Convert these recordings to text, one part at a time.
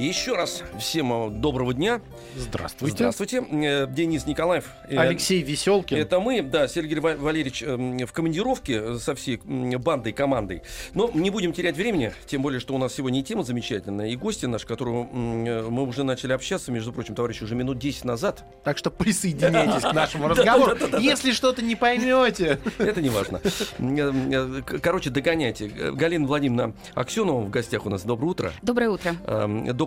И еще раз всем э, доброго дня. Здравствуйте. Здравствуйте. Э, Денис Николаев. Э, Алексей Веселкин. Это мы, да, Сергей Ва- Валерьевич в командировке со всей бандой, командой. Но не будем терять времени, тем более, что у нас сегодня и тема замечательная, и гости наш, которого мы уже начали общаться, между прочим, товарищи, уже минут 10 назад. Так что присоединяйтесь к нашему разговору. Если что-то не поймете. Это не важно. Короче, догоняйте. Галина Владимировна Аксенова в гостях у нас. Доброе утро. Доброе утро.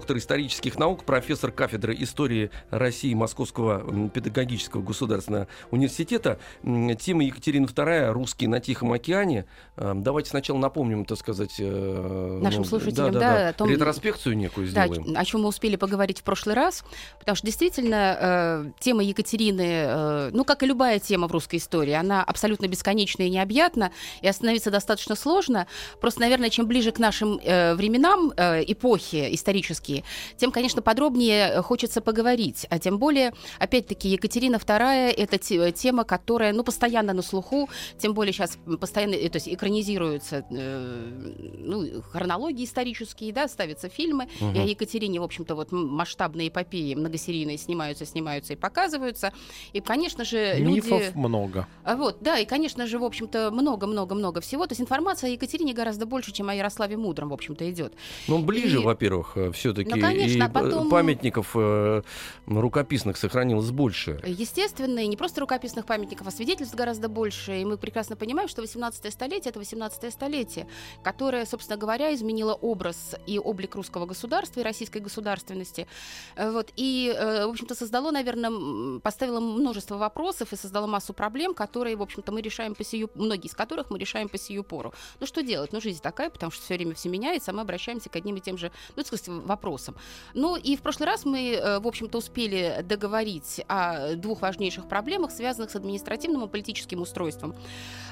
Доктор исторических наук, профессор кафедры истории России Московского педагогического государственного университета. Тема Екатерина II «Русские на Тихом океане». Давайте сначала напомним, так сказать... э, Нашим слушателям, да, о том- ретроспекцию некую Да, сделаем. о чем мы успели поговорить в прошлый раз, потому что действительно э, тема Екатерины, э, ну как и любая тема в русской истории, она абсолютно бесконечна и необъятна, и остановиться достаточно сложно. Просто, наверное, чем ближе к нашим временам, эпохи исторические, тем, конечно, подробнее хочется поговорить. А тем более, опять-таки, Екатерина II это те- тема, которая, ну, постоянно на слуху, тем более сейчас постоянно, э, то есть экранизируются, э, ну, хронологии исторические, да, ставятся фильмы, и о Екатерине, в общем-то, вот масштабные эпопеи многосерийные снимаются, снимаются и показываются. И, конечно же, люди... Мифов много. А Вот, да, и, конечно же, в общем-то, много-много-много всего. То есть информация о Екатерине гораздо больше, чем о Ярославе Мудром, в общем-то, идет. Ну, ближе, и- во-первых, все-таки. Ну, конечно, и а потом- памятников э, рукописных сохранилось больше. Естественно, и не просто рукописных памятников, а свидетельств гораздо больше. И мы прекрасно понимаем, что 18 столетие — это 18 столетие, которое, собственно говоря, изменило образ и облик русского государства и российской государственности. Э, Вот, и, э, в общем-то, создало, наверное, поставило множество вопросов и создало массу проблем, которые, в общем-то, мы решаем по сию, многие из которых мы решаем по сию пору. Ну, что делать? Ну, жизнь такая, потому что все время все меняется, а мы обращаемся к одним и тем же, ну, так сказать, вопросам. Ну, и в прошлый раз мы, э, в общем-то, успели договорить о двух важнейших проблемах, связанных с административным и политическим устройством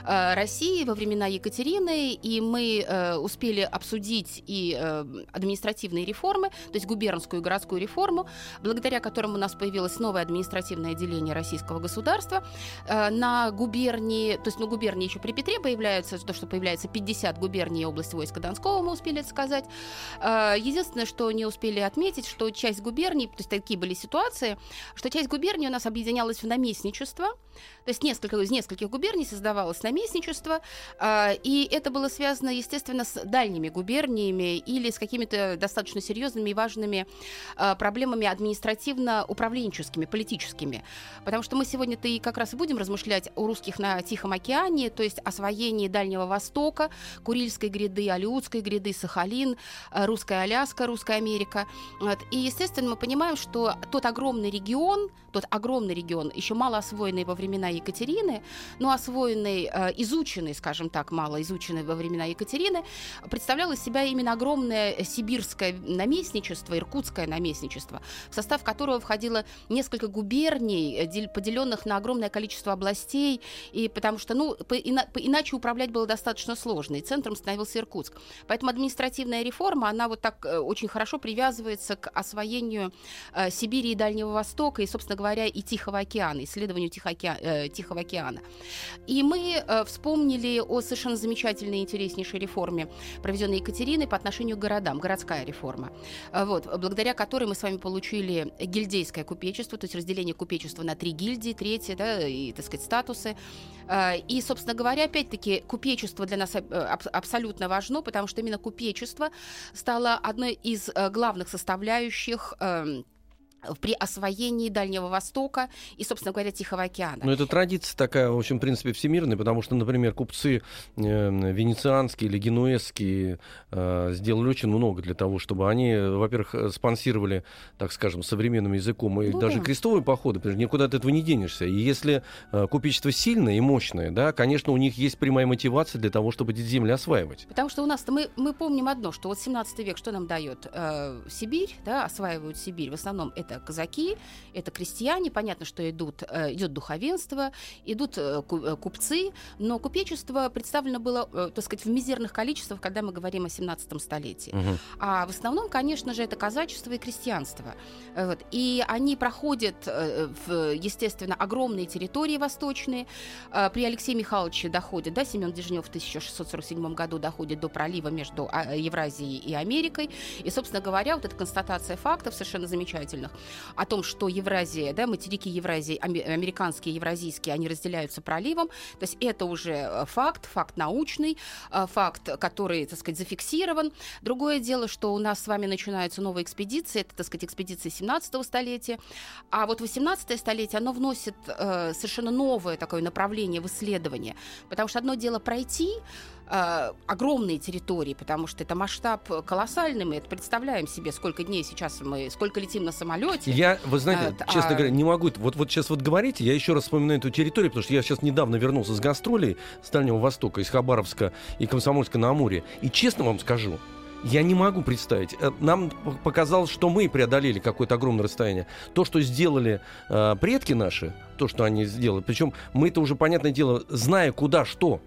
э, России во времена Екатерины, и мы э, успели обсудить и административные реформы, то есть губернскую и городскую реформу, благодаря которым у нас появилось новое административное отделение российского государства. На губернии, то есть на губернии еще при Петре появляется то, что появляется 50 губерний и область войска Донского, мы успели это сказать. Единственное, что не успели отметить, что часть губерний, то есть такие были ситуации, что часть губерний у нас объединялась в наместничество, то есть несколько, из нескольких губерний создавалось наместничество, а, и это было связано, естественно, с дальними губерниями или с какими-то достаточно серьезными и важными а, проблемами административно-управленческими, политическими. Потому что мы сегодня-то и как раз и будем размышлять о русских на Тихом океане, то есть освоении Дальнего Востока, Курильской гряды, Алиутской гряды, Сахалин, а, Русская Аляска, Русская Америка. Вот. И, естественно, мы понимаем, что тот огромный регион, тот огромный регион, еще мало освоенный во времена Екатерины, но освоенный, э, изученный, скажем так, мало изученный во времена Екатерины, представлял из себя именно огромное сибирское наместничество, иркутское наместничество, в состав которого входило несколько губерний, э, дел- поделенных на огромное количество областей, и потому что, ну, по- иначе управлять было достаточно сложно, и центром становился Иркутск. Поэтому административная реформа, она вот так э, очень хорошо привязывается к освоению э, Сибири и Дальнего Востока, и, собственно говоря, и Тихого океана, исследованию Тихоокеа- э, Тихого океана. И мы э, вспомнили о совершенно замечательной и интереснейшей реформе, проведенной Екатериной по отношению к городам, городская реформа, Э, вот, благодаря которой мы с вами получили гильдейское купечество, то есть разделение купечества на три гильдии, третье, да, и, так сказать, статусы. Э, И, собственно говоря, опять-таки, купечество для нас аб- абсолютно важно, потому что именно купечество стало одной из э, главных составляющих эм, при освоении Дальнего Востока и, собственно говоря, Тихого океана. Ну, это традиция такая, в общем, в принципе, всемирная, потому что, например, купцы э, венецианские или генуэзские э, сделали очень много для того, чтобы они, во-первых, спонсировали, так скажем, современным языком и Ну даже да. крестовые походы, потому что никуда от этого не денешься. И если э, купечество сильное и мощное, да, конечно, у них есть прямая мотивация для того, чтобы эти земли осваивать. Потому что у нас-то мы, мы помним одно, что вот 17 век что нам дает? Э, Сибирь, да, осваивают Сибирь. В основном это это казаки, это крестьяне, понятно, что идут, э, идет духовенство, идут э, э, купцы, но купечество представлено было, так сказать, в мизерных количествах, когда мы говорим о 17 столетии. Мгм. А в основном, конечно же, это казачество и крестьянство. Вот. И они проходят, в, естественно, огромные территории восточные. При Алексее Михайловиче доходят, да, Семен Дежнев в 1647 году доходит до пролива между а, Евразией и Америкой. И, собственно говоря, вот эта констатация фактов совершенно замечательных о том, что Евразия, да, материки Евразии, аме- американские, евразийские, они разделяются проливом. То есть это уже э, факт, факт научный, э, факт, который, так сказать, зафиксирован. Другое дело, что у нас с вами начинаются новые экспедиции, это, так сказать, экспедиции 17 столетия, а вот 18 столетие, оно вносит э, совершенно новое такое направление в исследование, потому что одно дело пройти э, огромные территории, потому что это масштаб колоссальный, мы это представляем себе, сколько дней сейчас мы, сколько летим на самолете. Я, вы знаете, Вот, честно а- говоря, не могу. Вот, вот сейчас вот говорите, я еще раз вспоминаю эту территорию, потому что я сейчас недавно вернулся с гастролей с Дальнего Востока, из Хабаровска и Комсомольска на Амуре. И честно вам скажу, я не могу представить. Э, Нам показалось, что мы преодолели какое-то огромное расстояние. То, что сделали э, предки наши, то, что они сделали, причем мы-то уже, понятное дело, зная куда что.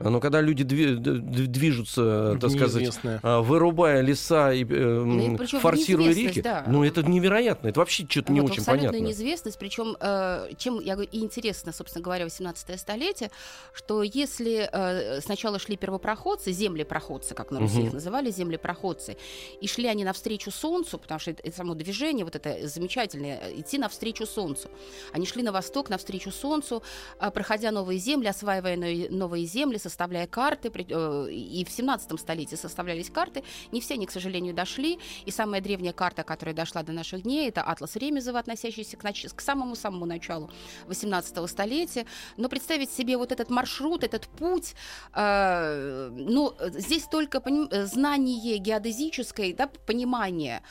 Но когда люди движутся, так сказать, а, вырубая леса и э, Ну, форсируя реки, да. ну это невероятно, это вообще что-то не Вот очень абсолютная понятно. неизвестность, причем э, чем я говорю, и интересно, собственно говоря, 18 столетие, что если э, сначала шли первопроходцы, землепроходцы, как на Руси Мгм. их называли, землепроходцы, и шли они навстречу солнцу, потому что это, это само движение, вот это замечательное, э, идти навстречу солнцу. Они шли на восток, навстречу солнцу, э, проходя новые земли, осваивая но- новые земли, составляя карты, э, и в 17 столетии составлялись карты, не все они, к сожалению, дошли, и самая древняя карта, которая дошла до наших дней, это атлас Ремезова, относящийся к, нач- к самому-самому началу 18 столетия. Но представить себе вот этот маршрут, этот путь, э, ну, здесь только поним- знание геодезическое, да, понимание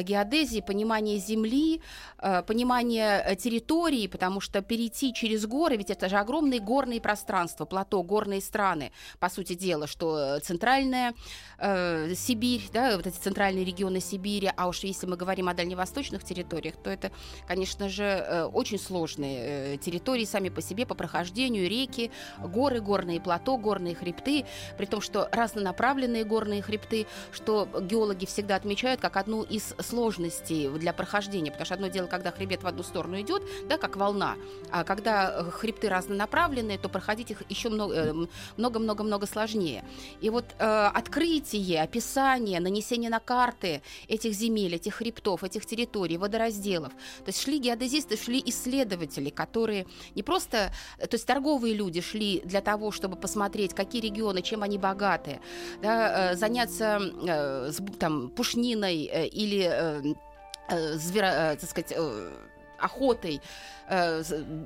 геодезии, понимание земли, э, понимание э, территории, потому что перейти через горы, ведь это же огромные горные пространства, плато, горные страны, по сути дела, что э, центральная э, Сибирь, да, вот эти центральные регионы Сибири, а уж если мы говорим о дальневосточных территориях, то это, конечно же, очень сложные территории сами по себе, по прохождению, реки, горы, горные плато, горные хребты, при том, что разнонаправленные горные хребты, что геологи всегда отмечают как одну из сложностей для прохождения, потому что одно дело, когда хребет в одну сторону идет, да, как волна, а когда э, хребты разнонаправленные, то проходить их еще э, много-много-много сложнее. И вот э, открытие, описание, нанесение на карты этих земель, этих хребтов, этих территорий, водоразделов. То есть шли геодезисты, шли исследователи, которые не просто, э, то есть торговые люди шли для того, чтобы посмотреть, какие регионы, чем они богаты, да, заняться э, с там, пушниной или э, э, зверо- э, так сказать, э, охотой э,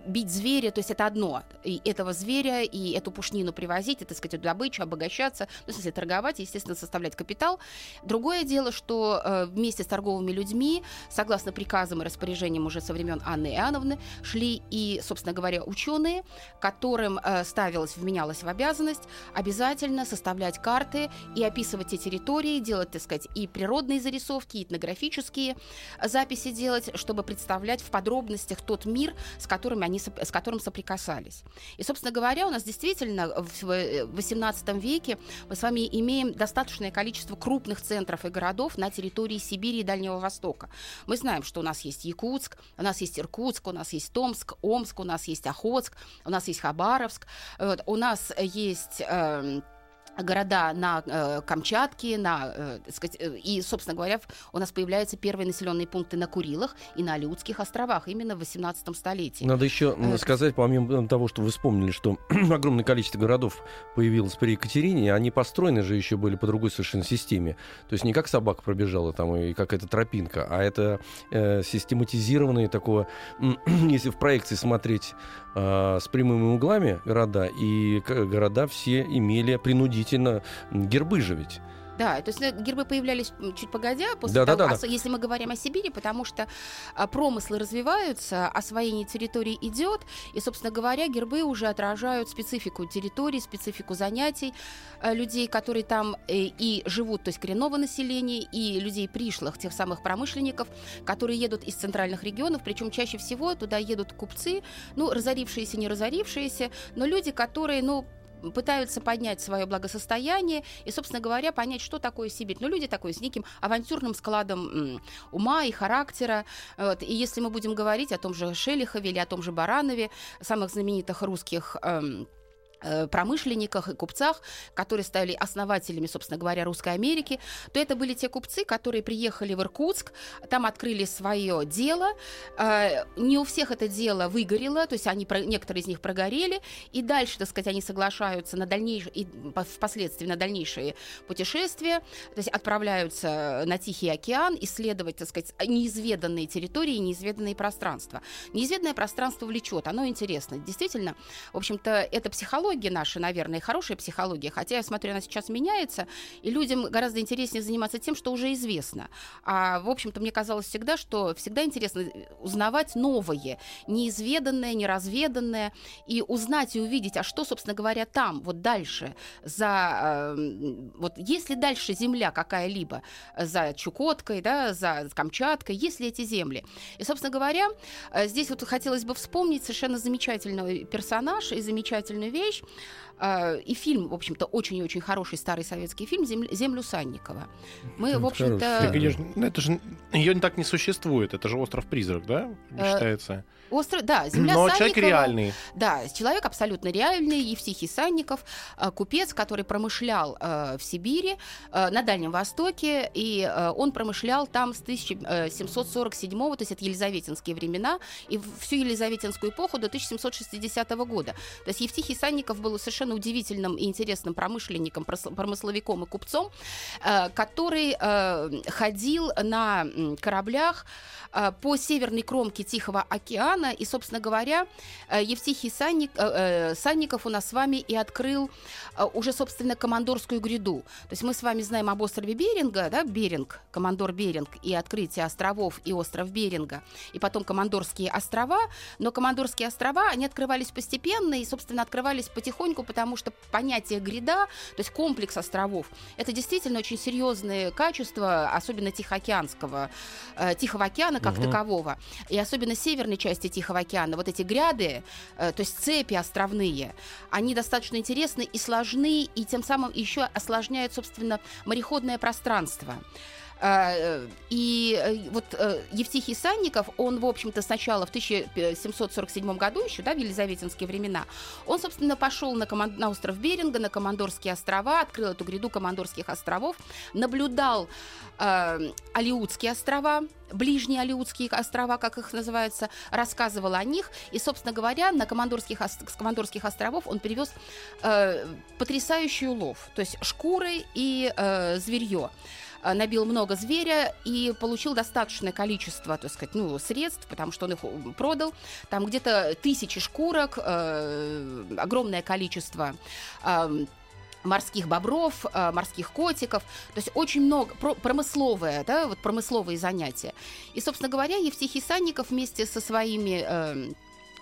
бить зверя, то есть это одно. И этого зверя, и эту пушнину привозить, и, так сказать, эту добычу, обогащаться, ну, в смысле, торговать, естественно, составлять капитал. Другое дело, что э, вместе с торговыми людьми, согласно приказам и распоряжениям уже со времен Анны Иоанновны, шли и, собственно говоря, ученые, которым э, ставилось, вменялось в обязанность обязательно составлять карты и описывать те территории, делать, так сказать, и природные зарисовки, и этнографические записи делать, чтобы представлять в подробностях тот мир, с которым они с которым соприкасались. И, собственно говоря, у нас действительно в XVIII веке мы с вами имеем достаточное количество крупных центров и городов на территории Сибири и Дальнего Востока. Мы знаем, что у нас есть Якутск, у нас есть Иркутск, у нас есть Томск, Омск, у нас есть Охотск, у нас есть Хабаровск, вот, у нас есть... эм, города на э, Камчатке, на, э, сказать, э, и, собственно говоря, у нас появляются первые населенные пункты на Курилах и на Алиутских островах именно в 18 столетии. Надо еще Э, сказать, помимо того, что вы вспомнили, что огромное количество городов появилось при Екатерине, они построены же еще были по другой совершенно системе. То есть не как собака пробежала там и как эта тропинка, а это э, систематизированные такого, если в проекции смотреть э, с прямыми углами города, и города все имели принудительно м, гербы же ведь. Да, то есть ну, гербы появлялись чуть погодя, после Да, да, того, да, ос- если мы говорим о Сибири, потому что а, промыслы развиваются, освоение территории идет, и, собственно говоря, гербы уже отражают специфику территории, специфику занятий э, людей, которые там э, и живут, то есть коренного населения, и людей пришлых, тех самых промышленников, которые едут из центральных регионов, причем чаще всего туда едут купцы, ну, разорившиеся, не разорившиеся, но люди, которые, ну, пытаются поднять свое благосостояние и, собственно говоря, понять, что такое Сибирь. Ну, люди такой с неким авантюрным складом ума и характера. Вот. И если мы будем говорить о том же Шелихове или о том же Баранове, самых знаменитых русских эм, промышленниках и купцах, которые стали основателями, собственно говоря, Русской Америки, то это были те купцы, которые приехали в Иркутск, там открыли свое дело. Э, Не у всех это дело выгорело, то есть они, некоторые из них прогорели, и дальше, так сказать, они соглашаются на дальнейшие, и по- впоследствии на дальнейшие путешествия, то есть отправляются на Тихий океан исследовать, так сказать, неизведанные территории, неизведанные пространства. Неизведанное пространство влечет, оно интересно. Действительно, в общем-то, это психология наша, наверное, хорошая психология, хотя я смотрю, она сейчас меняется, и людям гораздо интереснее заниматься тем, что уже известно. А, в общем-то, мне казалось всегда, что всегда интересно узнавать новое, неизведанное, неразведанное, и узнать и увидеть, а что, собственно говоря, там, вот дальше, за... э, вот есть ли дальше земля какая-либо, за Чукоткой, да, за Камчаткой, есть ли эти земли? И, собственно говоря, э, здесь вот хотелось бы вспомнить совершенно замечательный персонаж и замечательную вещь, э, и фильм, в общем-то, очень и очень хороший старый советский фильм «Землю, «Землю Санникова». Мы, Фильм в общем-то... хороший. Так ну, это же ее так не существует. Это же остров-призрак, да? Э, Считается. Остров, да, земля Но человек Санникова. реальный. Да, человек абсолютно реальный, Евстихий Санников, э, купец, который промышлял э, в Сибири, э, на Дальнем Востоке, и э, он промышлял там с 1747 то есть это елизаветинские времена, и всю елизаветинскую эпоху до 1760 года. То есть Евстихий Санников был совершенно удивительным и интересным промышленником, промысловиком и купцом, э, который э, ходил на кораблях э, по северной кромке Тихого океана, и, собственно говоря, э, Евтихий Санник, э, э, Санников у нас с вами и открыл уже, собственно, командорскую гряду. То есть мы с вами знаем об острове Беринга, да, Беринг, командор Беринг, и открытие островов, и остров Беринга, и потом командорские острова, но командорские острова, они открывались постепенно и, собственно, открывались потихоньку, потому что понятие гряда, то есть комплекс островов, это действительно очень серьезные качества, особенно Тихоокеанского, Тихого океана как Мгм. такового, и особенно северной части Тихого океана. Вот эти гряды, э, то есть цепи островные, они достаточно интересны и сложны, и тем самым еще осложняют, собственно, мореходное пространство. Э, И э, вот э, Евтихий Санников, он, в общем-то, сначала в 1747 году, еще, да, в елизаветинские времена, он, собственно, пошел на, коман- на остров Беринга, на Командорские острова, открыл эту гряду Командорских островов, наблюдал э, Алиутские острова, ближние Алиутские острова, как их называется, рассказывал о них. И, собственно говоря, на Командорских, с Командорских островов он привез э, потрясающий улов, то есть шкуры и э, зверье э, набил много зверя и получил достаточное количество, так сказать, ну, средств, потому что он их продал. Там где-то тысячи шкурок, э, огромное количество э, морских бобров, э, морских котиков, то есть очень много про- промысловое, да, вот промысловые занятия. И, собственно говоря, Евтихий Санников вместе со своими э,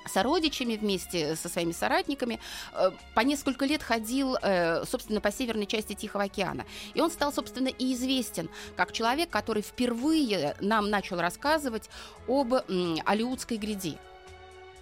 сородичами, вместе со своими соратниками, э, по несколько лет ходил, э, собственно, по северной части Тихого океана. И он стал, собственно, и известен как человек, который впервые нам начал рассказывать об Алиутской гряде.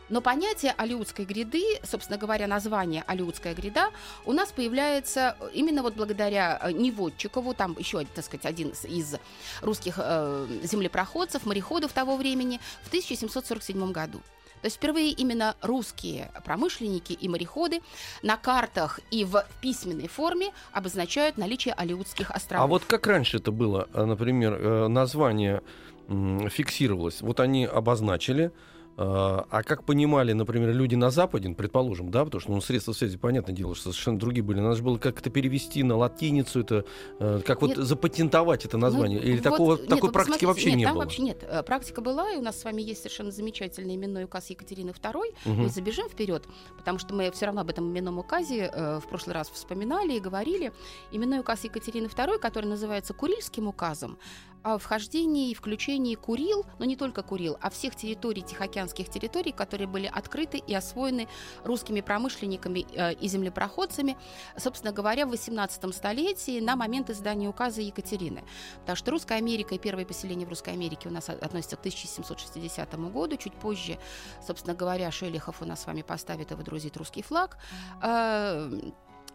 Но понятие Алиутской гряды, собственно говоря, название Алиутская гряда у нас появляется именно вот благодаря э, Неводчикову, там еще, так сказать, один из- русских землепроходцев, мореходов того времени, в 1747 году. То есть впервые именно русские промышленники и мореходы на картах и в письменной форме обозначают наличие Алиутских островов. А вот как раньше это было, э, например, э, название фиксировалось? Вот они обозначили, А а как понимали, например, люди на Западе, предположим, да, потому что ну, средства связи, понятное дело, что совершенно другие были. Надо же было как-то перевести на латиницу это, э, как вот Нет. запатентовать это название. Ну, Или вот, такого, нет, такой практики вообще нет, не там было. вообще нет. Э, Практика была, и у нас с вами есть совершенно замечательный именной указ Екатерины II. Мгм. Мы забежим вперед, потому что мы все равно об этом именном указе э, в прошлый раз вспоминали и говорили. Именной указ Екатерины II, который называется Курильским указом, о вхождении и включении Курил, но не только Курил, а всех территорий, тихоокеанских территорий, которые были открыты и освоены русскими промышленниками э, и землепроходцами, собственно говоря, в 18 столетии на момент издания указа Екатерины. Потому что Русская Америка и первые поселения в Русской Америке у нас от- относятся к 1760 году. Чуть позже, собственно говоря, Шелихов у нас с вами поставит и выдрузит русский флаг.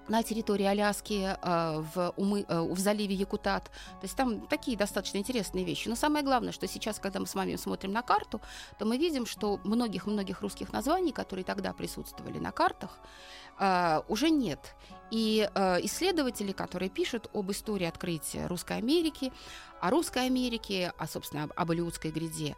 На территории Аляски, э, в, умы, э, в заливе Якутат. То есть там такие достаточно интересные вещи. Но самое главное, что сейчас, когда мы с вами смотрим на карту, то мы видим, что многих-многих русских названий, которые тогда присутствовали на картах, э, уже нет. И э, исследователи, которые пишут об истории открытия Русской Америки, о Русской Америке, а, собственно, об, об Алиутской гряде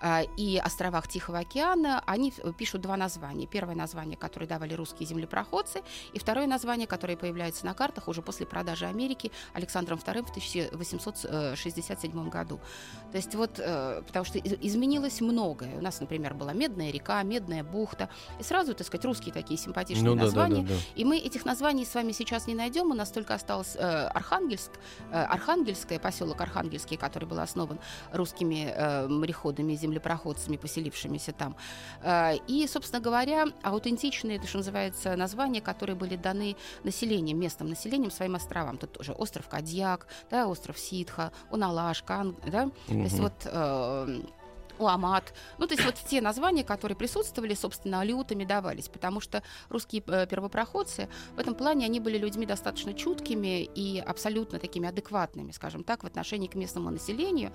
э, и островах Тихого океана, они э, пишут два названия. Первое название, которое давали русские землепроходцы, и второе название, которое появляется на картах уже после продажи Америки Александром II в 1867 году. То есть вот, э, потому что из- изменилось многое. У нас, например, была Медная река, Медная бухта, и сразу, так сказать, русские такие симпатичные Ну да, да, названия. да, да. И мы этих названий с вами сейчас не найдем. У нас только осталось э, Архангельск, э, Архангельское, поселок Архангельский, который был основан русскими э, мореходами землепроходцами, поселившимися там. Э, и, собственно говоря, аутентичные, это что называется, названия, которые были даны населением, местным населением своим островам. Тут тоже остров Кадьяк, да, остров Ситха, Уналаш, Кан, да, то есть вот э, Уамат. Ну, то есть вот те названия, которые присутствовали, собственно, алиутами давались, потому что русские э, первопроходцы в этом плане, они были людьми достаточно чуткими и абсолютно такими адекватными, скажем так, в отношении к местному населению.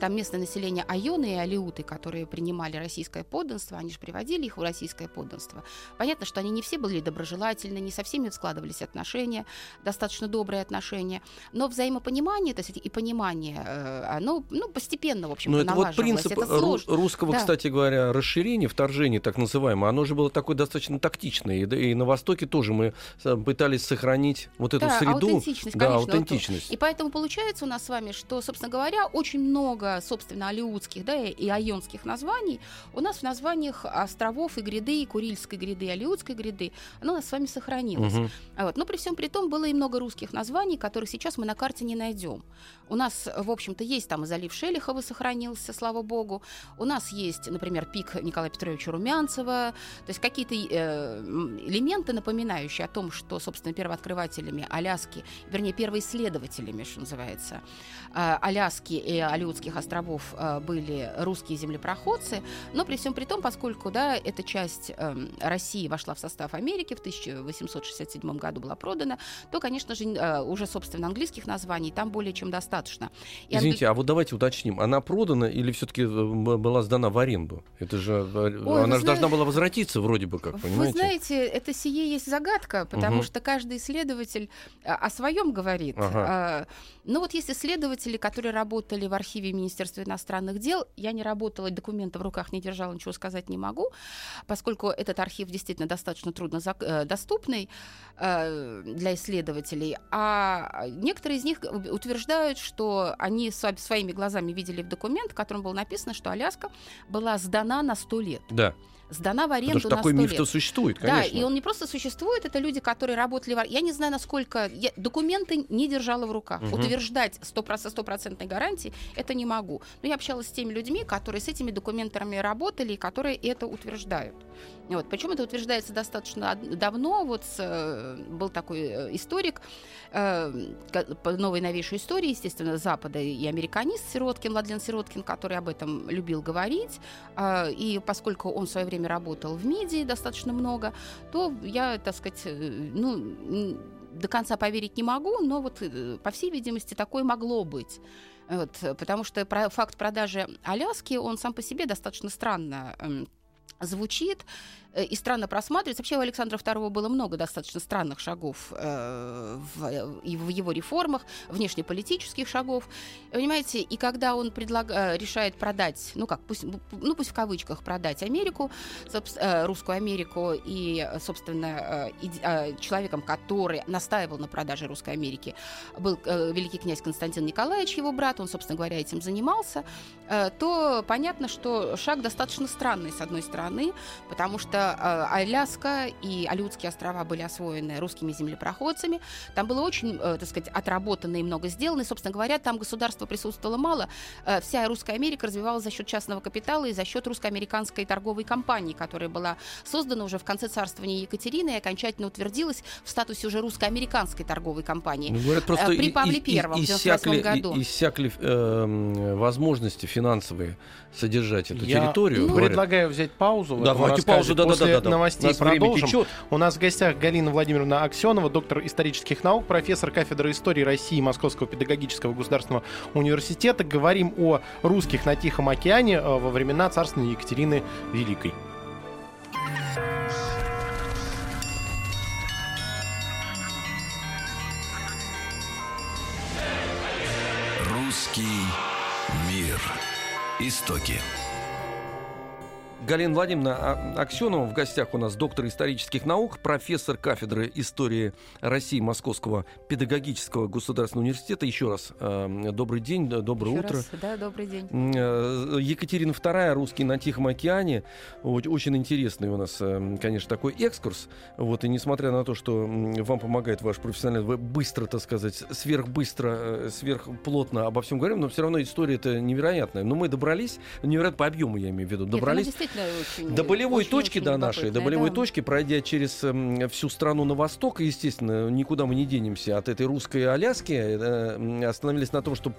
Там местное население айоны и алиуты, которые принимали российское подданство, они же приводили их в российское подданство. Понятно, что они не все были доброжелательны, не со всеми складывались отношения, достаточно добрые отношения, но взаимопонимание, то есть и понимание, э, оно ну, постепенно, в общем-то, Ну, это вот налаживалось. принцип Это сложно. русского, Да. кстати говоря, расширения, вторжения, так называемое, оно же было такое достаточно тактичное. И, и на Востоке тоже мы э, пытались сохранить вот эту Да, среду. аутентичность, да, конечно, вот аутентичность. И поэтому получается у нас с вами, что, собственно говоря, очень много, собственно, алиутских да, и айонских названий у нас в названиях островов и гряды, и Курильской гряды, и Алиутской гряды, оно у нас с вами сохранилось. А Вот. Но при всем при том было и много русских названий, которых сейчас мы на карте не найдем. У нас, в общем-то, есть там и залив Шелихова сохранился, слава богу. У нас есть, например, пик Николая Петровича Румянцева. То есть какие-то э, элементы, напоминающие о том, что, собственно, первооткрывателями Аляски, вернее, первоисследователями, что называется, э, Аляски и Алиутских островов э, были русские землепроходцы. Но при всем при том, поскольку да, эта часть России вошла в состав Америки в 1867 году была продана, то, конечно же, уже, собственно, английских названий там более чем достаточно. И Извините, а вот давайте уточним, она продана или все-таки была сдана в аренду? Это же э, Ой, она вы же должна зна- была возвратиться вроде бы как, Вы понимаете? знаете, это сие есть загадка, потому Мгм. что каждый исследователь а, о своем говорит. Ага. А, Ну вот есть исследователи, которые работали в архиве Министерства иностранных дел. Я не работала, документы в руках не держала, ничего сказать не могу, поскольку этот архив действительно достаточно трудно э, доступный э, для исследователей. А некоторые из них утверждают, что они своими глазами видели в документ, в котором было написано, что Аляска была сдана на 100 лет. Да, Сдана в аренду потому что на такой 100 миф-то лет. существует, Да, конечно. и он не просто существует, это люди, которые работали в... Я не знаю, насколько... Я документы не держала в руках. Мгм. Утверждать 100%, со стопроцентной гарантией это не могу. Но я общалась с теми людьми, которые с этими документами работали и которые это утверждают. Вот. Причем это утверждается достаточно давно. Вот с, э, был такой э, историк, э, новой новейшей истории, естественно, Запада и американист Сироткин, Владлен Сироткин, который об этом любил говорить. А, И поскольку он в свое время работал в МИДии достаточно много, то я, так сказать, э, ну, до конца поверить не могу, но вот, э, по всей видимости, такое могло быть. Вот, потому что про- факт продажи Аляски, он сам по себе достаточно странно эм, звучит и странно просматривается. Вообще у Александра II было много достаточно странных шагов э, в, и в его реформах, внешнеполитических шагов. Понимаете, и когда он предлаг, э, решает продать, ну как, пусть, ну пусть в кавычках продать Америку, э, русскую Америку, и, собственно, э, э, человеком, который настаивал на продаже русской Америки, был э, великий князь Константин Николаевич, его брат, он, собственно говоря, этим занимался, э, то понятно, что шаг достаточно странный, с одной стороны, потому что э, Аляска и Алютские острова были освоены русскими землепроходцами. Там было очень, э, так сказать, отработано и много сделано. И, собственно говоря, там государство присутствовало мало. Э, вся Русская Америка развивалась за счет частного капитала и за счет русско-американской торговой компании, которая была создана уже в конце царствования Екатерины и окончательно утвердилась в статусе уже русско-американской торговой компании. Ну, говорят, просто При и- Павле и- и- Первом в иссякли, 98 году. и- иссякли э, возможности финансовые содержать эту Я территорию. Ну, говорят. предлагаю взять паузу. Давайте паузу, да, После да, да, да. У новостей время продолжим. течет. У нас в гостях Галина Владимировна Аксенова, доктор исторических наук, профессор кафедры истории России Московского педагогического государственного университета. Говорим о русских на Тихом океане э, во времена царствования Екатерины Великой. Русский мир. Истоки. Галина Владимировна А- Аксенова в гостях у нас доктор исторических наук, профессор кафедры истории России Московского педагогического государственного университета. Еще раз э, добрый день, доброе Еще утро. раз, да, добрый день. Э, Екатерина II, русский на Тихом океане. Очень интересный у нас, э, конечно, такой экскурс. Вот, и несмотря на то, что вам помогает ваш профессиональный, вы быстро, так сказать, сверхбыстро, э, сверхплотно обо всем говорим, но все равно история это невероятная. Но мы добрались, невероятно по объему, я имею в виду, Нет, действительно очень- до болевой очень- точки, очень до нашей, до любопытная, болевой да. точки, пройдя через эм, всю страну на восток, естественно, никуда мы не денемся от этой русской Аляски, э, остановились на том, что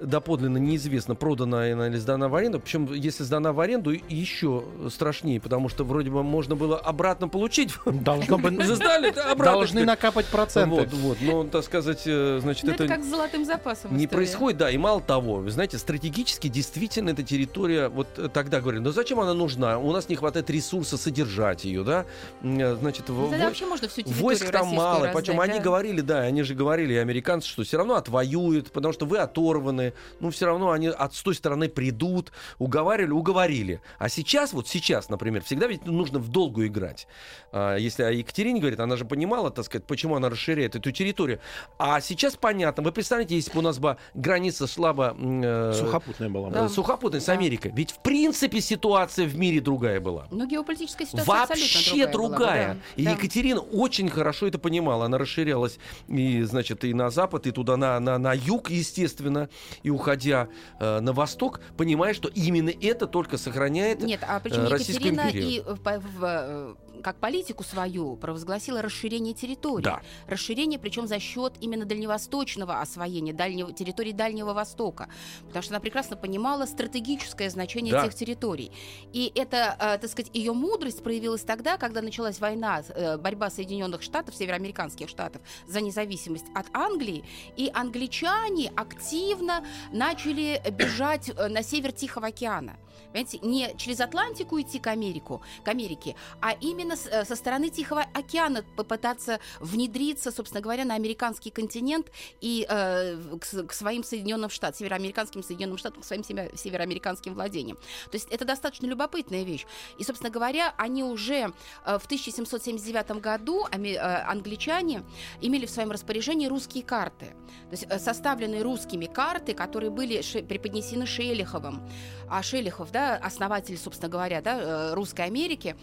доподлинно неизвестно, продана она или сдана в аренду. Причем, если сдана в аренду, еще страшнее, потому что вроде бы можно было обратно получить. Должно быть- Вы сдали, да, обратно. Должны накапать проценты. Вот, вот. Но, так сказать, э, значит, Ну, это... как с золотым запасом. Не происходит, да, и мало того, вы знаете, стратегически действительно эта территория, вот э, тогда говорили, ну зачем она нужна? У нас не хватает ресурса содержать ее, да? Э, Значит, вообще можно всю территорию войск там мало, причем они говорили, да, они же говорили, американцы, что все равно отвоюют, потому что вы оторваны, ну все равно они от с той стороны придут, уговаривали, уговорили. А сейчас, вот сейчас, например, всегда ведь нужно в долгу играть. А, если о Екатерине говорит, она же понимала, так сказать, почему она расширяет эту территорию. А сейчас понятно, вы представляете, если бы у нас бы граница слабо... э, Сухопутная была. э, бы. Да. сухопутной с Да. Америкой. Ведь в принципе ситуация в мире другая была. Ну, геополитическая ситуация Вообще другая. была бы, другая. да. И Да. Екатерина очень хорошо это понимала. Она расширялась и, значит, и на запад, и туда на, на, на юг, естественно, и уходя э, на восток, понимая, что именно это только сохраняет. Нет, а причем э, Екатерина и в- в- в, э, как политику свою провозгласила расширение территории. Да. Расширение, причем за счет именно дальневосточного освоения, дальнего, территории Дальнего Востока. Потому что она прекрасно понимала стратегическое значение Да. этих территорий. И это, э, так сказать, ее мудрость проявилась тогда, когда началась война, э, борьба Соединенных Штатов, североамериканских штатов за независимость от Англии. И англичане активно начали бежать э, на север Тихого океана. Понимаете, не через Атлантику идти к, Америку, к Америке, а именно с- э, со стороны Тихого океана попытаться внедриться, собственно говоря, на американский континент и э, к, к своим Соединенным Штатам, североамериканским Соединенным Штатам, к своим северо- североамериканским владениям. То есть это достаточно любопытная вещь. И, собственно говоря, они уже э, в 1779 году, ами- э, англичане, имели в своем распоряжении русские карты. То есть э, составленные русскими карты, которые были ше- преподнесены Шелиховым. А Шелихов, да, основатель, собственно говоря, да, э, Русской Америки.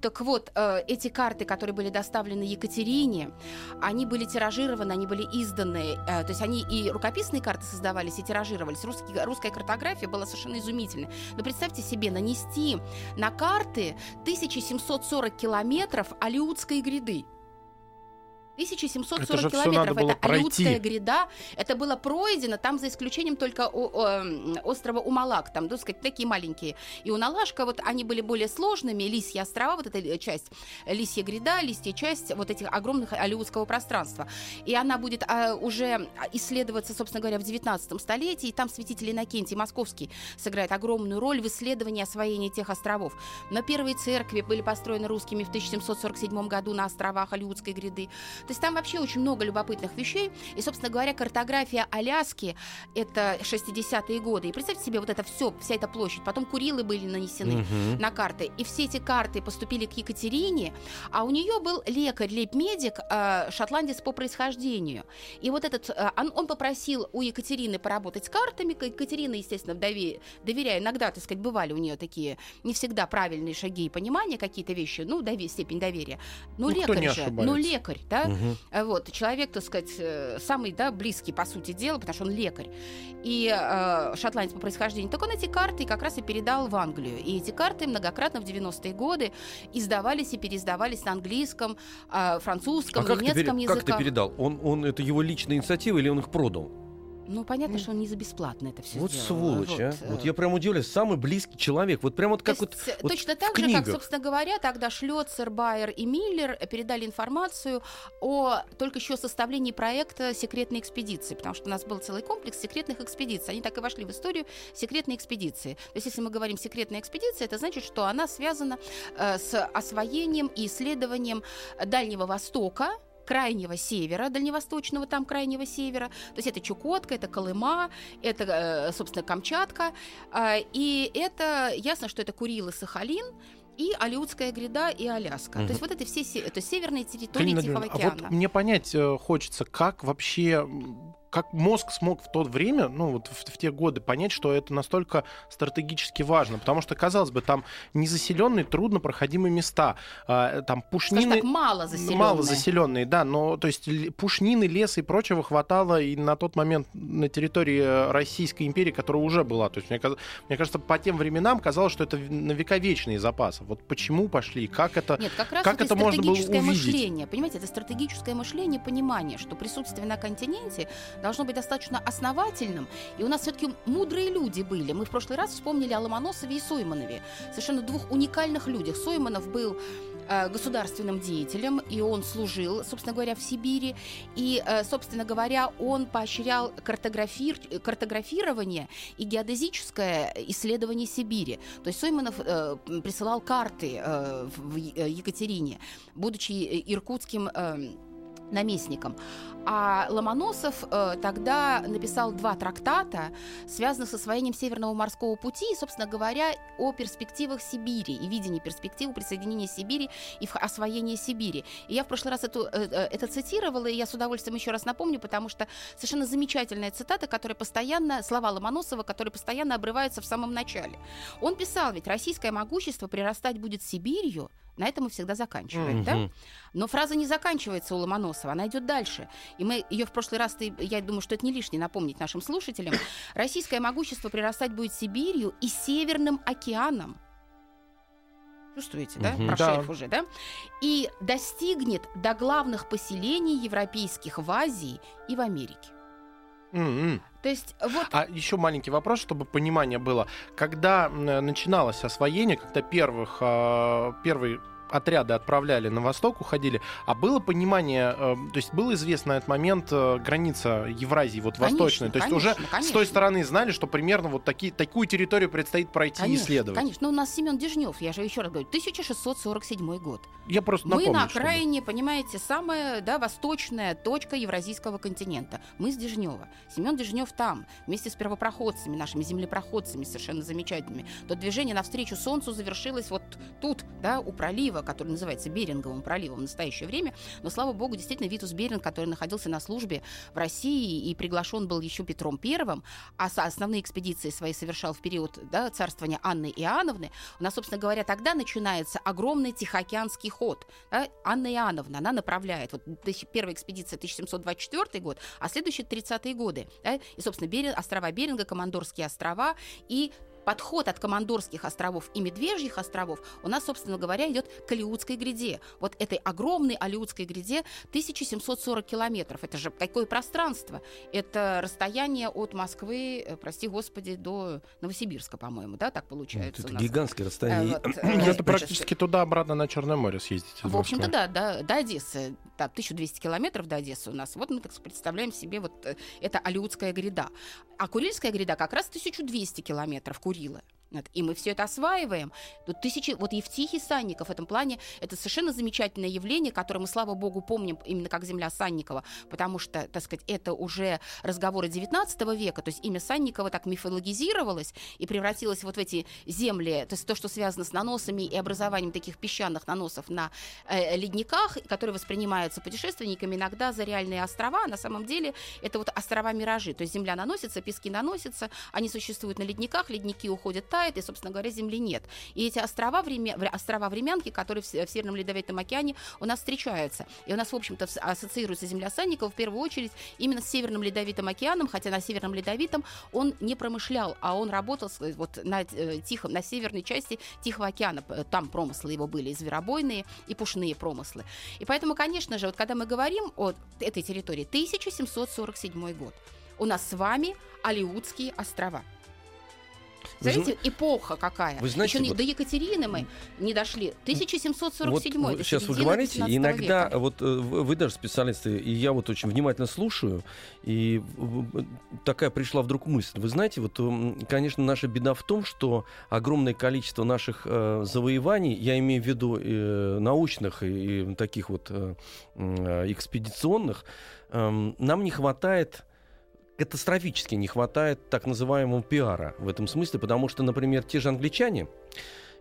Так вот, э, эти карты, которые были доставлены Екатерине, они были тиражированы, они были изданы. э, То есть они и рукописные карты создавались, и тиражировались. Русский- русская картография была совершенно изумительной. Но представьте себе, нанести на карты 1740 километров Алиутской гряды. Это 1740 же всё километров. это Алиутская пройти. гряда. Это было пройдено, там за исключением только о, м, острова Умалак, там, так сказать, такие маленькие. И Уналашка, вот они были более сложными, Лисьи острова, вот эта э, часть, Лисья гряда, Лисья часть вот этих огромных Алиутского пространства. И она будет а, уже исследоваться, собственно говоря, в 19 столетии, и там святитель Иннокентий Московский сыграет огромную роль в исследовании освоения тех островов. Но первые церкви были построены русскими в 1747 году на островах Алиутской гряды. То есть там вообще очень много любопытных вещей. И, собственно говоря, картография Аляски — это 60-е годы. И представьте себе вот это все, вся эта площадь. Потом Курилы были нанесены Мгм. на карты. И все эти карты поступили к Екатерине, а у нее был лекарь, лейб-медик, э, шотландец по происхождению. И вот этот, э, он, он попросил у Екатерины поработать с картами. Екатерина, естественно, вдове, доверяя, иногда, так сказать, бывали у нее такие не всегда правильные шаги и понимания, какие-то вещи, ну, дове- степень доверия. Ну, Ну, лекарь же, ну, лекарь, да? Мгм. Э, Вот, человек, так сказать, э, самый, да, близкий, по сути дела, потому что он лекарь. И э, шотландец по происхождению. Так он эти карты как раз и передал в Англию. И эти карты многократно в 90-е годы издавались и переиздавались на английском, э, французском, А как ты, немецком как языках. ты передал? Он, он, это его личная инициатива или он их продал? Ну, понятно, что он не за бесплатно это все вот сделал. сволочь, Вот, а. э, Вот я прям удивляюсь. Самый близкий человек. Вот прям вот как То вот... есть, вот точно так же, как, книгах. собственно говоря, тогда Шлёцер, Байер и Миллер передали информацию о только еще составлении проекта секретной экспедиции, потому что у нас был целый комплекс секретных экспедиций. Они так и вошли в историю секретной экспедиции. То есть, если мы говорим секретная экспедиция, это значит, что она связана э, с освоением и исследованием Дальнего Востока, крайнего севера, дальневосточного там крайнего севера. То есть это Чукотка, это Колыма, это, э, собственно, Камчатка. А, И это ясно, что это Курил и Сахалин, и Алиутская гряда и Аляска. Мгм. То есть вот это все се- это северные территории Тихого океана. а вот мне понять э, хочется, как вообще, как мозг смог в то время, ну вот в, в те годы понять, что это настолько стратегически важно, потому что, казалось бы, там незаселенные, труднопроходимые места, а, там пушнины... так, мало заселенные. Мало заселенные, да, но то есть пушнины, леса и прочего хватало и на тот момент на территории э, Российской империи, которая уже была. То есть мне, мне кажется, по тем временам казалось, что это на века вечные запасы. Вот почему пошли, как это... Нет, как раз Как это, это можно было увидеть? мышление. Понимаете, это стратегическое мышление, понимание, что присутствие на континенте должно быть достаточно основательным. И у нас все-таки мудрые люди были. Мы в прошлый раз вспомнили о Ломоносове и Сойманове. Совершенно двух уникальных людях. Сойманов был э, государственным деятелем, и он служил, собственно говоря, в Сибири. И, э, собственно говоря, он поощрял картографир- картографирование и геодезическое исследование Сибири. То есть Сойманов э, присылал карты э, в э, Екатерине, будучи иркутским э, наместником. А Ломоносов э, тогда написал два трактата, связанных с освоением Северного морского пути и, собственно говоря, о перспективах Сибири и видении перспективы присоединения Сибири и освоения Сибири. И я в прошлый раз эту, э, э, это цитировала, и я с удовольствием еще раз напомню, потому что совершенно замечательная цитата, которая постоянно, слова Ломоносова, которые постоянно обрываются в самом начале. Он писал, ведь российское могущество прирастать будет Сибирью, на этом мы всегда заканчиваем, да? Мгм. Но фраза не заканчивается у Ломоносова, она идет дальше. И мы ее в прошлый раз, я думаю, что это не лишнее напомнить нашим слушателям. Российское могущество прирастать будет Сибирью и Северным океаном. Чувствуете, да? Мгм. Прошельф Да. уже, да? И достигнет до главных поселений европейских в Азии и в Америке. М-м. То есть вот А еще маленький вопрос, чтобы понимание было. Когда начиналось освоение, когда первых, а, первые отряды отправляли на восток, уходили, а было понимание, э, то есть было известно на этот момент э, граница Евразии, вот Конечно, восточная, то есть конечно, уже с конечно. той стороны знали, что примерно вот такие, такую территорию предстоит пройти и исследовать. конечно. Ну, у нас Семен Дежнев, я же еще раз говорю, 1647 год. Я просто Мы напомню, на чтобы- окраине, понимаете, самая да, восточная точка Евразийского континента. Мы с Дежнева. Семен Дежнев там, вместе с первопроходцами, нашими землепроходцами совершенно замечательными. То движение навстречу Солнцу завершилось вот тут, да, у пролива, который называется Беринговым проливом в настоящее время. Но, слава богу, действительно, Витус Беринг, который находился на службе в России и приглашен был еще Петром Первым, а основные экспедиции свои совершал в период да, царствования Анны Иоанновны, у нас, собственно говоря, тогда начинается огромный Тихоокеанский ход. да. Анна Иоанновна, она направляет, вот первая экспедиция 1724 год, а следующие 30-е годы. да, и, собственно, Берин, острова Беринга, Командорские острова и подход от Командорских островов и Медвежьих островов у нас, собственно говоря, идет к Алиутской гряде. Вот этой огромной Алиутской гряде 1740 километров. Это же какое пространство? Это расстояние от Москвы, э, прости господи, до Новосибирска, по-моему, да, так получается это у нас. гигантское расстояние. Э, вот, э, Это практически туда-обратно на Черное море съездить. В общем-то, Москвы. да, до, Одессы. Так, 1200 километров до Одессы у нас. Вот мы так представляем себе вот это Алиутская гряда. А Курильская гряда как раз 1200 километров Курила. И мы все это осваиваем. Тут тысячи, вот Евтихий Санников в этом плане это совершенно замечательное явление, которое мы, слава богу, помним именно как земля Санникова, потому что, так сказать, это уже разговоры 19 века, то есть имя Санникова так мифологизировалось и превратилось вот в эти земли, то есть то, что связано с наносами и образованием таких песчаных наносов на э, ледниках, которые воспринимаются путешественниками иногда за реальные острова, на самом деле это вот острова-миражи, то есть земля наносится, пески наносятся, они существуют на ледниках, ледники уходят тает, и, собственно говоря, земли нет. И эти острова, время... вре- острова времянки, которые в, в Северном Ледовитом океане у нас встречаются. И у нас, в общем-то, ассоциируется земля Санникова в первую очередь именно с Северным Ледовитым океаном, хотя на Северном Ледовитом он не промышлял, а он работал вот на, э, тихом, на северной части Тихого океана. Там промыслы его были и зверобойные, и пушные промыслы. И поэтому, конечно же, вот когда мы говорим о этой территории, 1747 год, у нас с вами Алиутские острова. Вы Знаете, эпоха какая. Вы знаете, Еще не- вот- до Екатерины мы не дошли. 1747 Вот сейчас вы говорите, 19 и иногда века. вот э, вы даже специалисты, и я вот очень внимательно слушаю, и такая пришла вдруг мысль. Вы знаете, вот, конечно, наша беда в том, что огромное количество наших э, завоеваний, я имею в виду э, научных и, и таких вот э, э, экспедиционных, эм, нам не хватает катастрофически не хватает так называемого пиара в этом смысле, потому что, например, те же англичане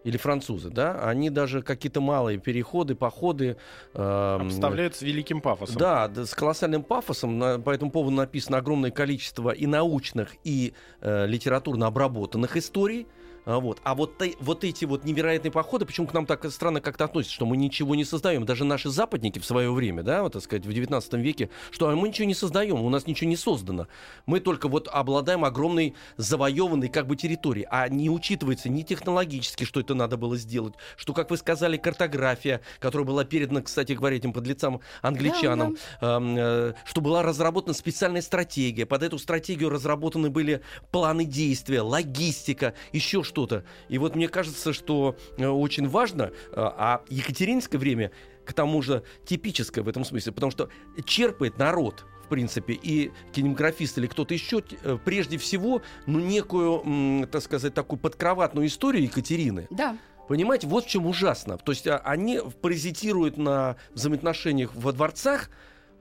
или французы, да, они даже какие-то малые переходы, походы... эм, Обставляют с великим пафосом. да, да, с колоссальным пафосом. На- по этому поводу написано огромное количество и научных, и э, литературно обработанных историй. А вот. А вот, вот эти вот невероятные походы, почему к нам так странно как-то относятся, что мы ничего не создаем. Даже наши западники в свое время, да, вот так сказать, в 19 веке, что а мы ничего не создаем, у нас ничего не создано. Мы только вот обладаем огромной завоеванной как бы территорией, а не учитывается ни технологически, что это надо было сделать, что, как вы сказали, картография, которая была передана, кстати говоря, этим подлецам англичанам, эм, э, что была разработана специальная стратегия. Под эту стратегию разработаны были планы действия, логистика, еще что-то. И вот мне кажется, что э, очень важно, э, а Екатеринское время к тому же типическое в этом смысле, потому что черпает народ в принципе, и кинематографист или кто-то еще, э, прежде всего, ну, некую, так сказать, такую подкроватную историю Екатерины. Да. Понимаете, вот в чем ужасно. То есть а, они паразитируют на взаимоотношениях во дворцах,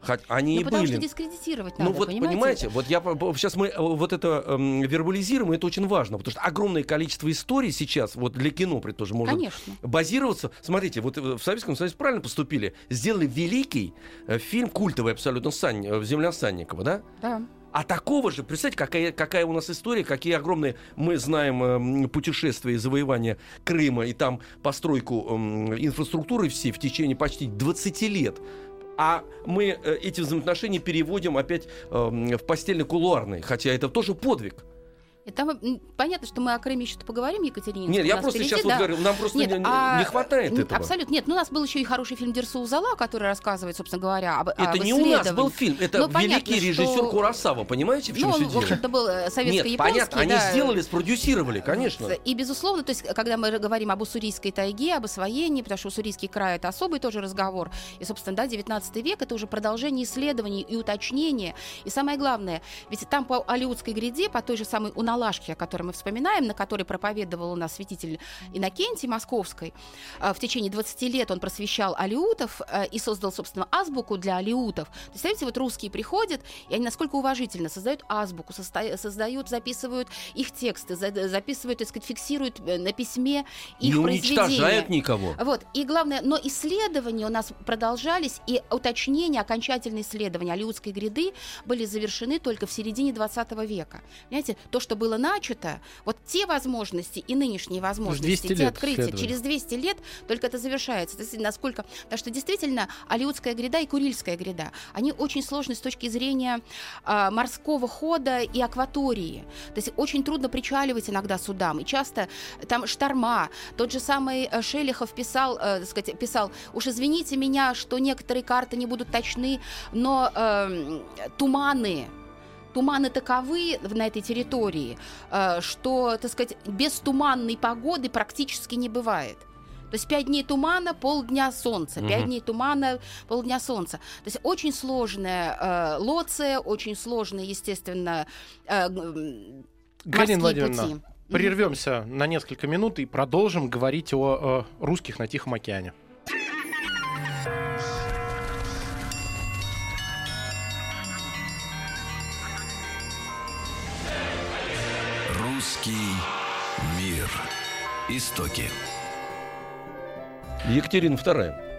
хоть они Ну, и потому были. что дискредитировать Ну надо, вот понимаете? понимаете, вот я сейчас мы э, вот это эм, вербализируем, и это очень важно, потому что огромное количество историй сейчас вот для кино, при тоже может Конечно. базироваться. Смотрите, вот э, в Советском Союзе правильно поступили, сделали великий э, фильм культовый абсолютно Сань, э, Земля Санникова, да? Да. А такого же, представьте, какая, какая у нас история, какие огромные, мы знаем эм, путешествия и завоевания Крыма и там постройку эм, инфраструктуры всей в течение почти 20 лет. А мы э, эти взаимоотношения переводим опять эм, в постельно-кулуарные, хотя это тоже подвиг. И там понятно, что мы о Крыме еще поговорим, Екатерине. Нет, я просто впереди, сейчас вот да. говорю, нам просто Нет, не, а, не хватает этого. Абсолютно. Нет, ну у нас был еще и хороший фильм Дерсу Узала, который рассказывает, собственно говоря, об, Это не у нас был фильм, это Ну, понятно, великий режиссер что- Курасава, понимаете, в чем Ну, все он, в дело? общем-то, был э, Нет, советско-японский. понятно, они да. сделали, спродюсировали, конечно. И, безусловно, то есть, когда мы говорим об уссурийской тайге, об освоении, потому что уссурийский край — это особый тоже разговор, и, собственно, да, 19 век — это уже продолжение исследований и уточнения. И самое главное, ведь там по Алиутской гряде, по той же самой Уналашке, о которой мы вспоминаем, на которой проповедовал у нас святитель Иннокентий Московской, э, в течение 20 лет он просвещал алиутов э, и создал, собственно, азбуку для алиутов. Представляете, вот русские приходят, и они насколько уважительно создают азбуку, создают, записывают их тексты, за- записывают, так сказать, фиксируют э, на письме их не уничтожают никого. Вот, и главное, но исследования у нас продолжались, и уточнения, окончательные исследования Алиутской гряды были завершены только в середине 20 века. Понимаете, то, что было было начато, вот те возможности и нынешние возможности, те открытия, через 200 лет только это завершается. То есть насколько, потому что действительно Алиутская гряда и Курильская гряда, они очень сложны с точки зрения а, морского хода и акватории. То есть очень трудно причаливать иногда судам, и часто там шторма. Тот же самый э, Шелихов писал, э, сказать, писал, уж извините меня, что некоторые карты не будут точны, но эм, туманы, туманы таковы на этой территории, э, что, так сказать, без туманной погоды практически не бывает. То есть пять дней тумана, полдня солнца, пять Мгм. дней тумана, полдня солнца. То есть очень сложная э, лоция, очень сложные, естественно, э, Галина Владимировна, пути. Прервемся на несколько минут и продолжим говорить о э, русских на Тихом океане. Русский мир. Истоки. Екатерина II.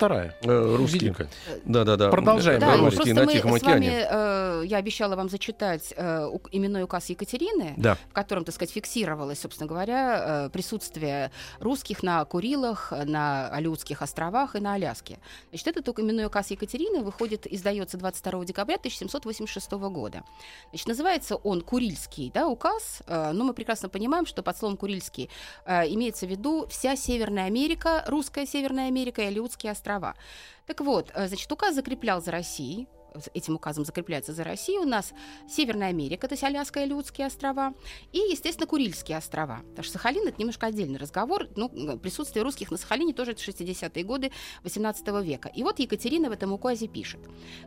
Вторая. э, русские. Да-да-да. Продолжаем Да, говорить. русские просто на мы Тихом с вами, океане. э, я обещала вам зачитать э, именной указ Екатерины, Да. в котором, так сказать, фиксировалось, собственно говоря, э, присутствие русских на Курилах, на Алиутских островах и на Аляске. Значит, этот именной указ Екатерины выходит, издается 22 декабря 1786 года. Значит, называется он Курильский да, указ, э, но мы прекрасно понимаем, что под словом Курильский э, имеется в виду вся Северная Америка, русская Северная Америка и Алиутские острова. Так вот, э, значит, указ закреплял за Россией, этим указом закрепляется за Россией у нас Северная Америка, то есть Аляска и Алиутские острова, и, естественно, Курильские острова. Потому что Сахалин — это немножко отдельный разговор. Ну, присутствие русских на Сахалине тоже это 60-е годы 18 века. И вот Екатерина в этом указе пишет.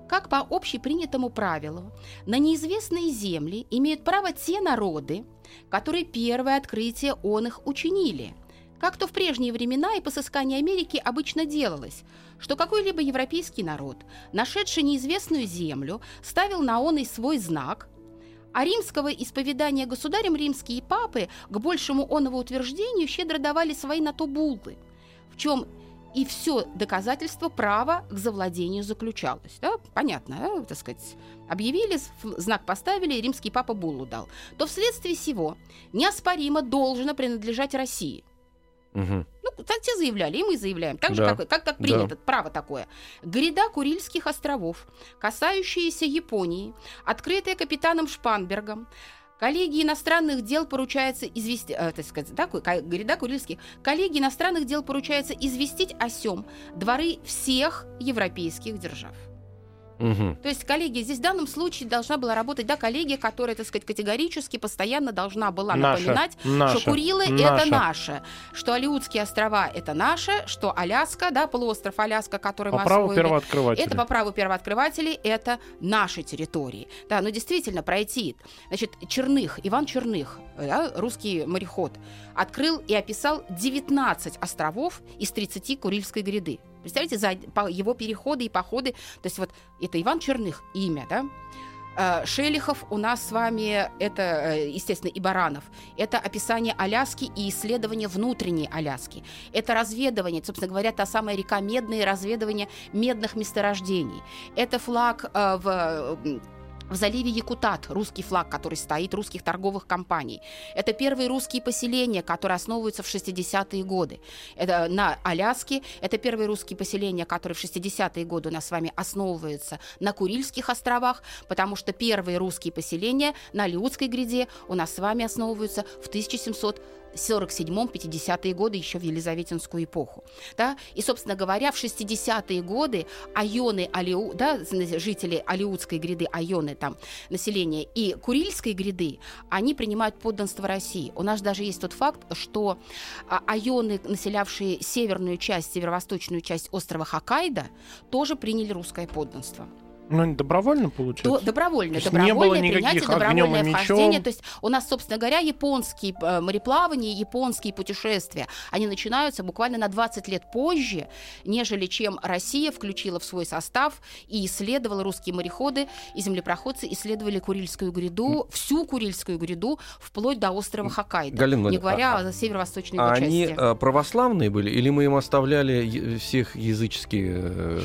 Как по общепринятому правилу, на неизвестные земли имеют право те народы, которые первое открытие он их учинили – как то в прежние времена и по сыскании Америки обычно делалось, что какой-либо европейский народ, нашедший неизвестную землю, ставил на он и свой знак, а римского исповедания государем римские папы к большему оного утверждению щедро давали свои на то буллы, в чем и все доказательство права к завладению заключалось. Да? Понятно, да? так сказать, объявили, знак поставили, римский папа буллу дал. То вследствие сего неоспоримо должно принадлежать России. Мгм. Ну, так те заявляли, и мы заявляем. Так же, Да. как, как Да. принято, право такое. Гряда Курильских островов, касающиеся Японии, открытая капитаном Шпанбергом, Коллегии иностранных дел поручается известить, э, так сказать, да, гряда Курильских, коллегии иностранных дел поручается известить о сем дворы всех европейских держав. Мгм. То есть коллегия здесь в данном случае должна была работать, да, коллегия, которая, так сказать, категорически постоянно должна была Наша, напоминать, наша, что Курилы наша. это наше, что Алиутские острова это наше, что Аляска, да, полуостров Аляска, который По мы праву освоили, первооткрывателя. это по праву первооткрывателей, это наши территории. Да, но действительно пройти. Значит, Черных, Иван Черных, да, русский мореход, открыл и описал 19 островов из 30 Курильской гряды. Представляете, за его переходы и походы, то есть вот это Иван Черных, имя, да, Э, Шелихов у нас с вами, это, э, естественно, и Баранов. Это описание Аляски и исследование внутренней Аляски. Это разведывание, собственно говоря, та самая река Медная, разведывание медных месторождений. Это флаг э, в э, в заливе Якутат русский флаг, который стоит русских торговых компаний. Это первые русские поселения, которые основываются в 60-е годы. Это на Аляске. Это первые русские поселения, которые в 60-е годы у нас с вами основываются на Курильских островах, потому что первые русские поселения на Алиутской гряде у нас с вами основываются в 1700 47-50-е годы, еще в Елизаветинскую эпоху. Да? И, собственно говоря, в 60-е годы айоны Алиу, да, жители Алиутской гряды, айоны там, население, и Курильской гряды, они принимают подданство России. У нас даже есть тот факт, что а, айоны, населявшие северную часть, северо-восточную часть острова Хоккайдо, тоже приняли русское подданство. Ну, они добровольно получается? То, добровольное, То есть не было добровольное никаких принятие, добровольное вхождение. То есть у нас, собственно говоря, японские э, мореплавания, японские путешествия, они начинаются буквально на 20 лет позже, нежели чем Россия включила в свой состав и исследовала русские мореходы и землепроходцы исследовали Курильскую гряду, всю Курильскую гряду, вплоть до острова Хоккайдо. Галина не говоря о северо-восточной А они части. э, православные были, или мы им оставляли всех языческие...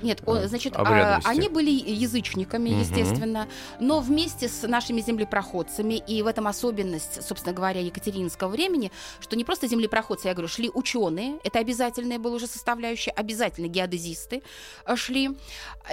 э, Нет, э, он, значит, а, они были язычниками, Мгм. естественно, но вместе с нашими землепроходцами, и в этом особенность, собственно говоря, Екатерининского времени, что не просто землепроходцы, я говорю, шли ученые, это обязательная была уже составляющая, обязательно геодезисты э, шли,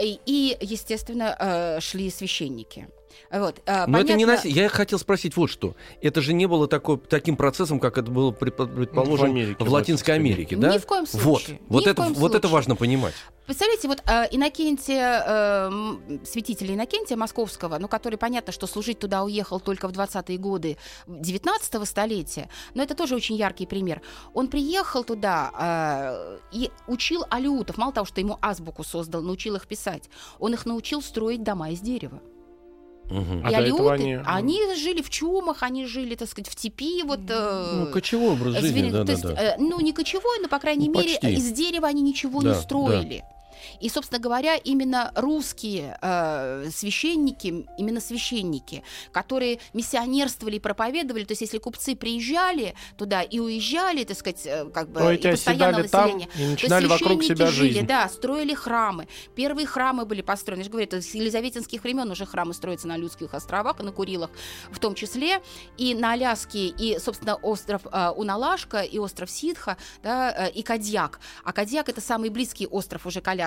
и, и, естественно, э, шли священники. Вот, э, Но это не понятно- нас... Я хотел спросить вот что. Это же не было такой, таким процессом, как это было, предпо- предположим, В Америке, в Латинской Америке, да? Ни в коем Вот, случае. вот Ни в это, коем вот это случае. важно понимать. Представляете, вот э, Иннокентия, э, м, святителя Иннокентия Московского, ну, который, понятно, что служить туда уехал только в 20-е годы 19 столетия, но это тоже очень яркий пример. Он приехал туда э, и учил алиутов, мало того, что ему азбуку создал, научил их писать, он их научил строить дома из дерева. Мгм. А и алиуты, они- они... жили в чумах, они жили, так сказать, в типи, вот... э, Ну, кочевой образ жизни, звериный. да, То да, есть, да. э, ну, не кочевой, но, по крайней Ну, мере, почти. из дерева они ничего Да, не строили. И, собственно говоря, именно русские э, священники, именно священники, которые миссионерствовали и проповедовали, то есть если купцы приезжали туда и уезжали, так сказать, э, как бы То и постоянно там население, и то начинали вокруг священники себя жили, жизнь. да, строили храмы. Первые храмы были построены, я же говорю, это с елизаветинских времен уже храмы строятся на Людских островах и на Курилах в том числе, и на Аляске, и, собственно, остров э, Уналашка, и остров Ситха, да, э, и Кадьяк. А Кадьяк это самый близкий остров уже к Аляске.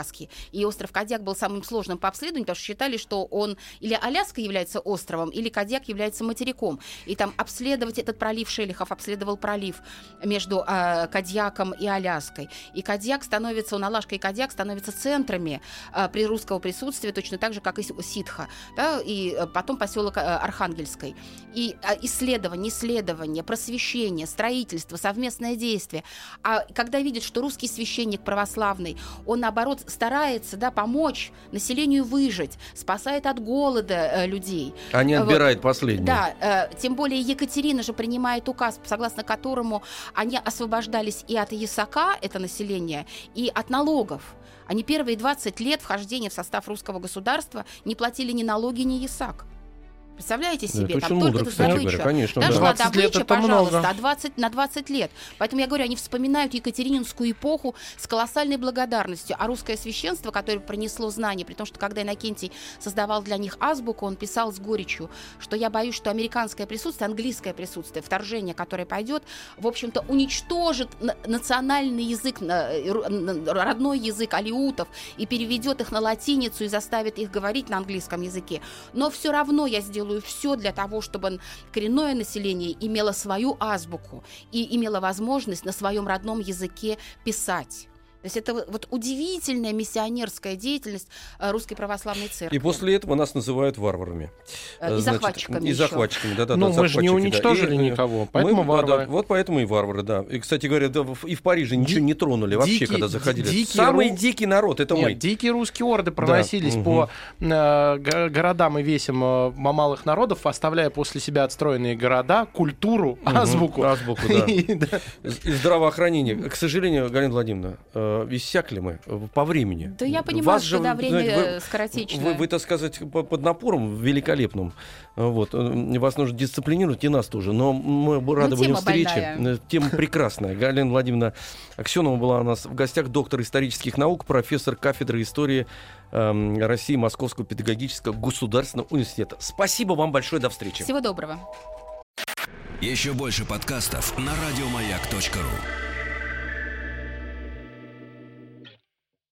И остров Кадьяк был самым сложным по обследованию, потому что считали, что он или Аляска является островом, или Кадьяк является материком. И там обследовать этот пролив Шелихов, обследовал пролив между э, Кадьяком и Аляской. И Кадьяк становится, Уналашка и Кадьяк становятся центрами э, при русского присутствия, точно так же, как и Ситха, да, и э, потом поселок э, Архангельской. И э, исследование, исследование, просвещение, строительство, совместное действие. А когда видят, что русский священник православный, он, наоборот, старается да, помочь населению выжить, спасает от голода э, людей, Они вот. отбирают последние. да, э, тем более Екатерина же принимает указ, согласно которому они освобождались и от ясака, это население, и от налогов. Они первые 20 лет вхождения в состав русского государства не платили ни налоги, ни ясак. Представляете себе? это Там только добыча. говоря, конечно. Да, да. шла 20 лет добыча, пожалуйста, много. а 20, на 20 лет. Поэтому я говорю, они вспоминают Екатерининскую эпоху с колоссальной благодарностью. А русское священство, которое принесло знания, при том, что когда Иннокентий создавал для них азбуку, он писал с горечью, что я боюсь, что американское присутствие, английское присутствие, вторжение, которое пойдет, в общем-то, уничтожит на- национальный язык, на- родной язык алиутов и переведет их на латиницу и заставит их говорить на английском языке. Но все равно я сделаю все для того, чтобы коренное население имело свою азбуку и имело возможность на своем родном языке писать. То есть это вот- удивительная миссионерская деятельность э, Русской Православной Церкви. И после этого нас называют варварами. Э, и Значит, захватчиками И захватчиками, да, да. Ну, да, мы же не да. уничтожили И, э, никого, поэтому мы- да, варвары. да, вот поэтому и варвары, да. И, кстати говоря, да, и в Париже ничего Ди- не тронули вообще, дикий- когда заходили. ди- дикий Самый ру- дикий народ, это Нет, мы. дикие русские орды проносились мгм. по э, го- городам и весям э, малых народов, оставляя после себя отстроенные города, культуру, Мгм. азбуку. Азбуку, да. Да. И здравоохранение. К сожалению, Галина Владимировна, э, иссякли мы э, по времени. Да я понимаю, Вас что же, да, время знаете, вы- э, скоротечно. Вы, вы, так сказать, по- под напором великолепным. Вот. э, Вас нужно дисциплинировать, и нас тоже. Но мы рады Ну, будем встрече. больная. Тема прекрасная. Галина Владимировна Аксенова была у нас в гостях, доктор исторических наук, профессор кафедры истории эм, России Московского педагогического государственного университета. Спасибо вам большое. До встречи. Всего доброго. Еще больше подкастов на радиомаяк.ру.